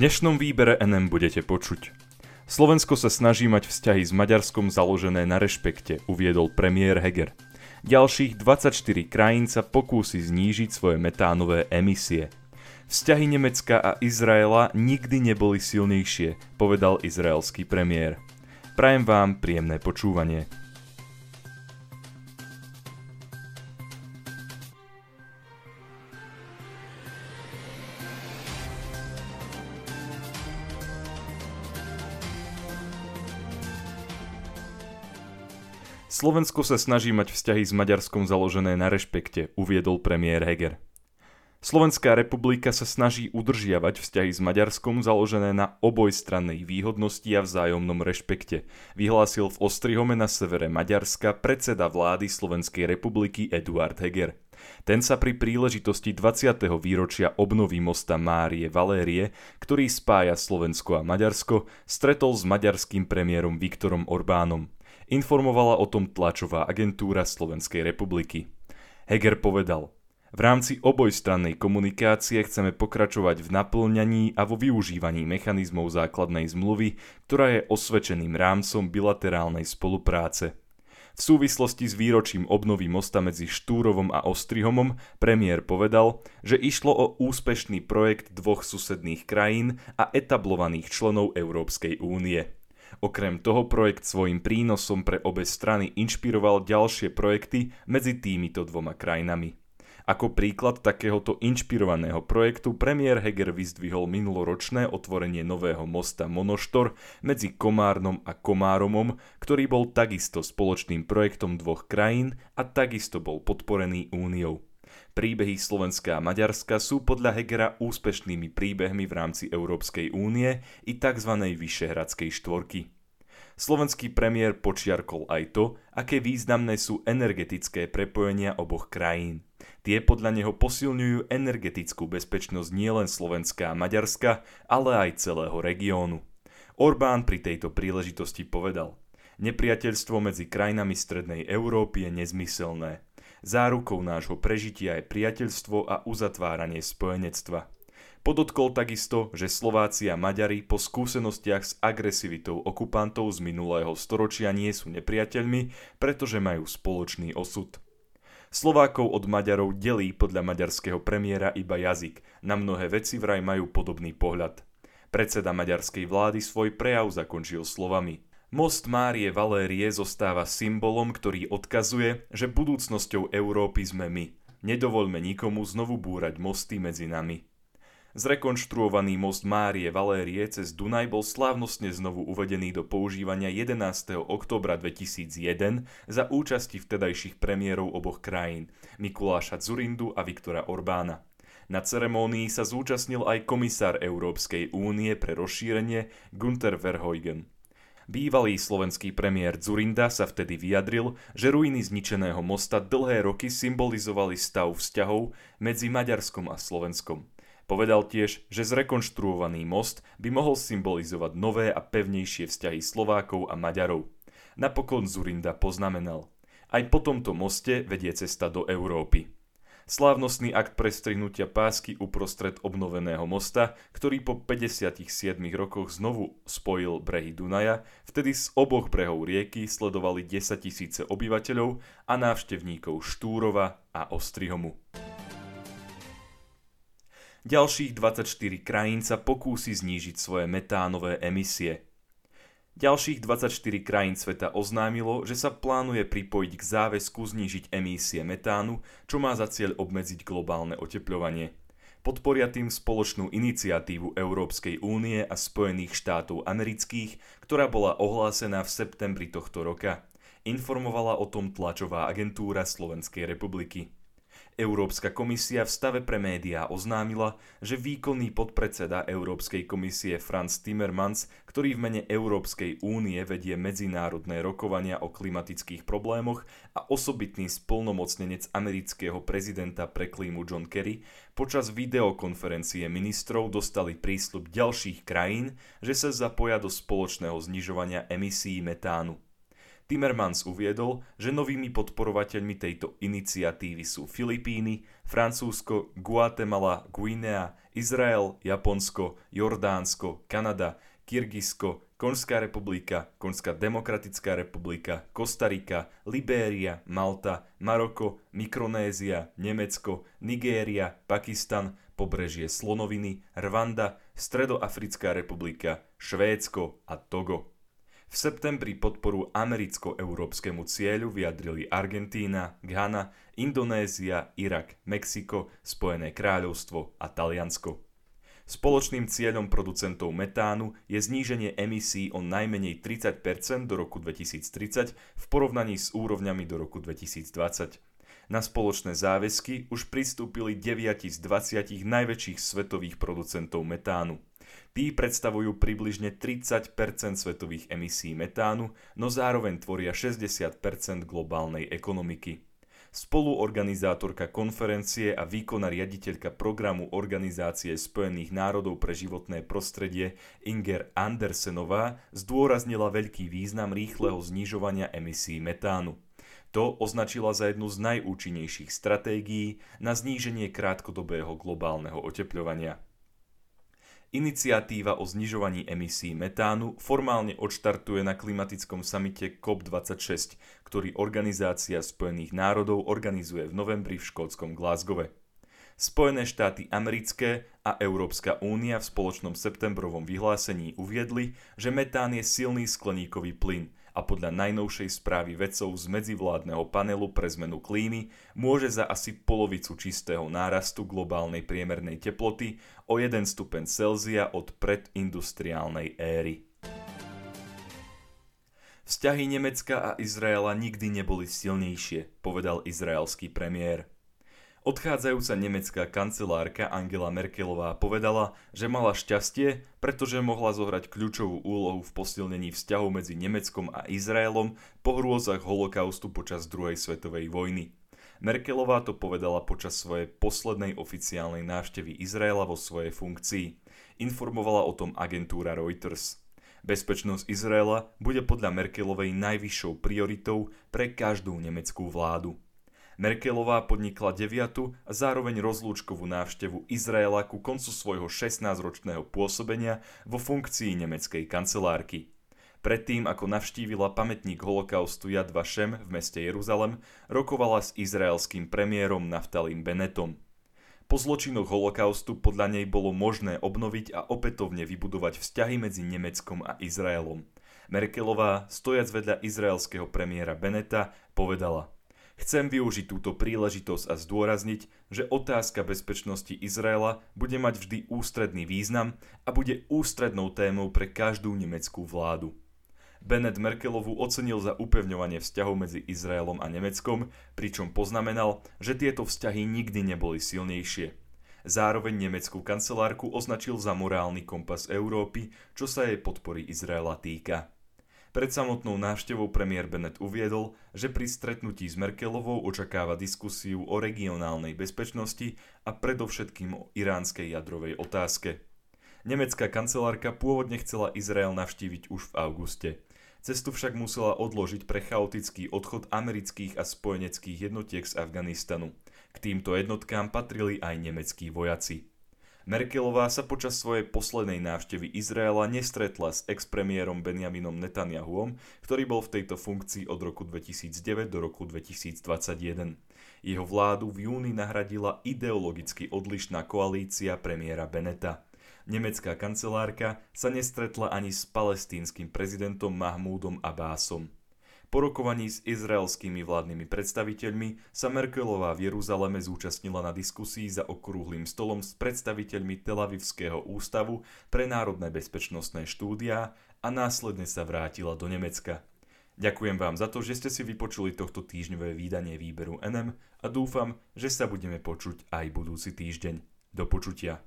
dnešnom výbere NM budete počuť. Slovensko sa snaží mať vzťahy s Maďarskom založené na rešpekte, uviedol premiér Heger. Ďalších 24 krajín sa pokúsi znížiť svoje metánové emisie. Vzťahy Nemecka a Izraela nikdy neboli silnejšie, povedal izraelský premiér. Prajem vám príjemné počúvanie. Slovensko sa snaží mať vzťahy s Maďarskom založené na rešpekte, uviedol premiér Heger. Slovenská republika sa snaží udržiavať vzťahy s Maďarskom založené na obojstrannej výhodnosti a vzájomnom rešpekte, vyhlásil v Ostrihome na severe Maďarska predseda vlády Slovenskej republiky Eduard Heger. Ten sa pri príležitosti 20. výročia obnovy mosta Márie Valérie, ktorý spája Slovensko a Maďarsko, stretol s maďarským premiérom Viktorom Orbánom. Informovala o tom tlačová agentúra Slovenskej republiky. Heger povedal, v rámci obojstrannej komunikácie chceme pokračovať v naplňaní a vo využívaní mechanizmov základnej zmluvy, ktorá je osvedčeným rámcom bilaterálnej spolupráce. V súvislosti s výročím obnovy mosta medzi Štúrovom a Ostrihomom premiér povedal, že išlo o úspešný projekt dvoch susedných krajín a etablovaných členov Európskej únie. Okrem toho projekt svojim prínosom pre obe strany inšpiroval ďalšie projekty medzi týmito dvoma krajinami. Ako príklad takéhoto inšpirovaného projektu premiér Heger vyzdvihol minuloročné otvorenie nového mosta Monoštor medzi Komárnom a Komáromom, ktorý bol takisto spoločným projektom dvoch krajín a takisto bol podporený úniou. Príbehy Slovenska a Maďarska sú podľa Hegera úspešnými príbehmi v rámci Európskej únie i tzv. Vyšehradskej štvorky. Slovenský premiér počiarkol aj to, aké významné sú energetické prepojenia oboch krajín. Tie podľa neho posilňujú energetickú bezpečnosť nielen Slovenska a Maďarska, ale aj celého regiónu. Orbán pri tejto príležitosti povedal, nepriateľstvo medzi krajinami Strednej Európy je nezmyselné. Zárukou nášho prežitia je priateľstvo a uzatváranie spojenectva. Podotkol takisto, že Slováci a Maďari po skúsenostiach s agresivitou okupantov z minulého storočia nie sú nepriateľmi, pretože majú spoločný osud. Slovákov od Maďarov delí podľa maďarského premiéra iba jazyk, na mnohé veci vraj majú podobný pohľad. Predseda maďarskej vlády svoj prejav zakončil slovami – Most Márie Valérie zostáva symbolom, ktorý odkazuje, že budúcnosťou Európy sme my. Nedovoľme nikomu znovu búrať mosty medzi nami. Zrekonštruovaný most Márie Valérie cez Dunaj bol slávnostne znovu uvedený do používania 11. oktobra 2001 za účasti vtedajších premiérov oboch krajín Mikuláša Zurindu a Viktora Orbána. Na ceremónii sa zúčastnil aj komisár Európskej únie pre rozšírenie Gunther Verheugen. Bývalý slovenský premiér Zurinda sa vtedy vyjadril, že ruiny zničeného mosta dlhé roky symbolizovali stav vzťahov medzi Maďarskom a Slovenskom. Povedal tiež, že zrekonštruovaný most by mohol symbolizovať nové a pevnejšie vzťahy Slovákov a Maďarov. Napokon Zurinda poznamenal. Aj po tomto moste vedie cesta do Európy. Slávnostný akt prestrihnutia pásky uprostred obnoveného mosta, ktorý po 57 rokoch znovu spojil brehy Dunaja, vtedy z oboch brehov rieky sledovali 10 tisíce obyvateľov a návštevníkov Štúrova a Ostrihomu. Ďalších 24 krajín sa pokúsi znížiť svoje metánové emisie – Ďalších 24 krajín sveta oznámilo, že sa plánuje pripojiť k záväzku znížiť emísie metánu, čo má za cieľ obmedziť globálne otepľovanie. Podporia tým spoločnú iniciatívu Európskej únie a Spojených štátov amerických, ktorá bola ohlásená v septembri tohto roka. Informovala o tom tlačová agentúra Slovenskej republiky. Európska komisia v stave pre médiá oznámila, že výkonný podpredseda Európskej komisie Franz Timmermans, ktorý v mene Európskej únie vedie medzinárodné rokovania o klimatických problémoch a osobitný splnomocnenec amerického prezidenta pre klímu John Kerry, počas videokonferencie ministrov dostali prísľub ďalších krajín, že sa zapoja do spoločného znižovania emisí metánu. Timmermans uviedol, že novými podporovateľmi tejto iniciatívy sú Filipíny, Francúzsko, Guatemala, Guinea, Izrael, Japonsko, Jordánsko, Kanada, Kyrgyzsko, Konská republika, Konská demokratická republika, Kostarika, Libéria, Malta, Maroko, Mikronézia, Nemecko, Nigéria, Pakistan, pobrežie Slonoviny, Rwanda, Stredoafrická republika, Švédsko a Togo. V septembri podporu americko-európskemu cieľu vyjadrili Argentína, Ghana, Indonézia, Irak, Mexiko, Spojené kráľovstvo a Taliansko. Spoločným cieľom producentov metánu je zníženie emisí o najmenej 30% do roku 2030 v porovnaní s úrovňami do roku 2020. Na spoločné záväzky už pristúpili 9 z 20 najväčších svetových producentov metánu. Tí predstavujú približne 30% svetových emisí metánu, no zároveň tvoria 60% globálnej ekonomiky. Spoluorganizátorka konferencie a výkonná riaditeľka programu Organizácie spojených národov pre životné prostredie Inger Andersenová zdôraznila veľký význam rýchleho znižovania emisí metánu. To označila za jednu z najúčinnejších stratégií na zníženie krátkodobého globálneho otepľovania. Iniciatíva o znižovaní emisí metánu formálne odštartuje na klimatickom samite COP26, ktorý Organizácia spojených národov organizuje v novembri v škótskom Glasgowe. Spojené štáty americké a Európska únia v spoločnom septembrovom vyhlásení uviedli, že metán je silný skleníkový plyn – a podľa najnovšej správy vedcov z medzivládneho panelu pre zmenu klímy môže za asi polovicu čistého nárastu globálnej priemernej teploty o 1 stupeň Celzia od predindustriálnej éry. Vzťahy Nemecka a Izraela nikdy neboli silnejšie, povedal izraelský premiér. Odchádzajúca nemecká kancelárka Angela Merkelová povedala, že mala šťastie, pretože mohla zohrať kľúčovú úlohu v posilnení vzťahov medzi Nemeckom a Izraelom po hrôzach holokaustu počas druhej svetovej vojny. Merkelová to povedala počas svojej poslednej oficiálnej návštevy Izraela vo svojej funkcii. Informovala o tom agentúra Reuters. Bezpečnosť Izraela bude podľa Merkelovej najvyššou prioritou pre každú nemeckú vládu. Merkelová podnikla deviatu a zároveň rozlúčkovú návštevu Izraela ku koncu svojho 16-ročného pôsobenia vo funkcii nemeckej kancelárky. Predtým, ako navštívila pamätník holokaustu Yad Vashem v meste Jeruzalem, rokovala s izraelským premiérom Naftalim Benetom. Po zločinoch holokaustu podľa nej bolo možné obnoviť a opätovne vybudovať vzťahy medzi Nemeckom a Izraelom. Merkelová, stojac vedľa izraelského premiéra Beneta, povedala – Chcem využiť túto príležitosť a zdôrazniť, že otázka bezpečnosti Izraela bude mať vždy ústredný význam a bude ústrednou témou pre každú nemeckú vládu. Bennett Merkelovu ocenil za upevňovanie vzťahov medzi Izraelom a Nemeckom, pričom poznamenal, že tieto vzťahy nikdy neboli silnejšie. Zároveň nemeckú kancelárku označil za morálny kompas Európy, čo sa jej podpory Izraela týka. Pred samotnou návštevou premiér Bennett uviedol, že pri stretnutí s Merkelovou očakáva diskusiu o regionálnej bezpečnosti a predovšetkým o iránskej jadrovej otázke. Nemecká kancelárka pôvodne chcela Izrael navštíviť už v auguste. Cestu však musela odložiť pre chaotický odchod amerických a spojeneckých jednotiek z Afganistanu. K týmto jednotkám patrili aj nemeckí vojaci. Merkelová sa počas svojej poslednej návštevy Izraela nestretla s expremiérom Benjaminom Netanyahuom, ktorý bol v tejto funkcii od roku 2009 do roku 2021. Jeho vládu v júni nahradila ideologicky odlišná koalícia premiéra Beneta. Nemecká kancelárka sa nestretla ani s palestínskym prezidentom Mahmúdom Abásom. Po rokovaní s izraelskými vládnymi predstaviteľmi sa Merkelová v Jeruzaleme zúčastnila na diskusii za okrúhlým stolom s predstaviteľmi Tel Avivského ústavu pre národné bezpečnostné štúdia a následne sa vrátila do Nemecka. Ďakujem vám za to, že ste si vypočuli tohto týždňové výdanie výberu NM a dúfam, že sa budeme počuť aj budúci týždeň. Do počutia.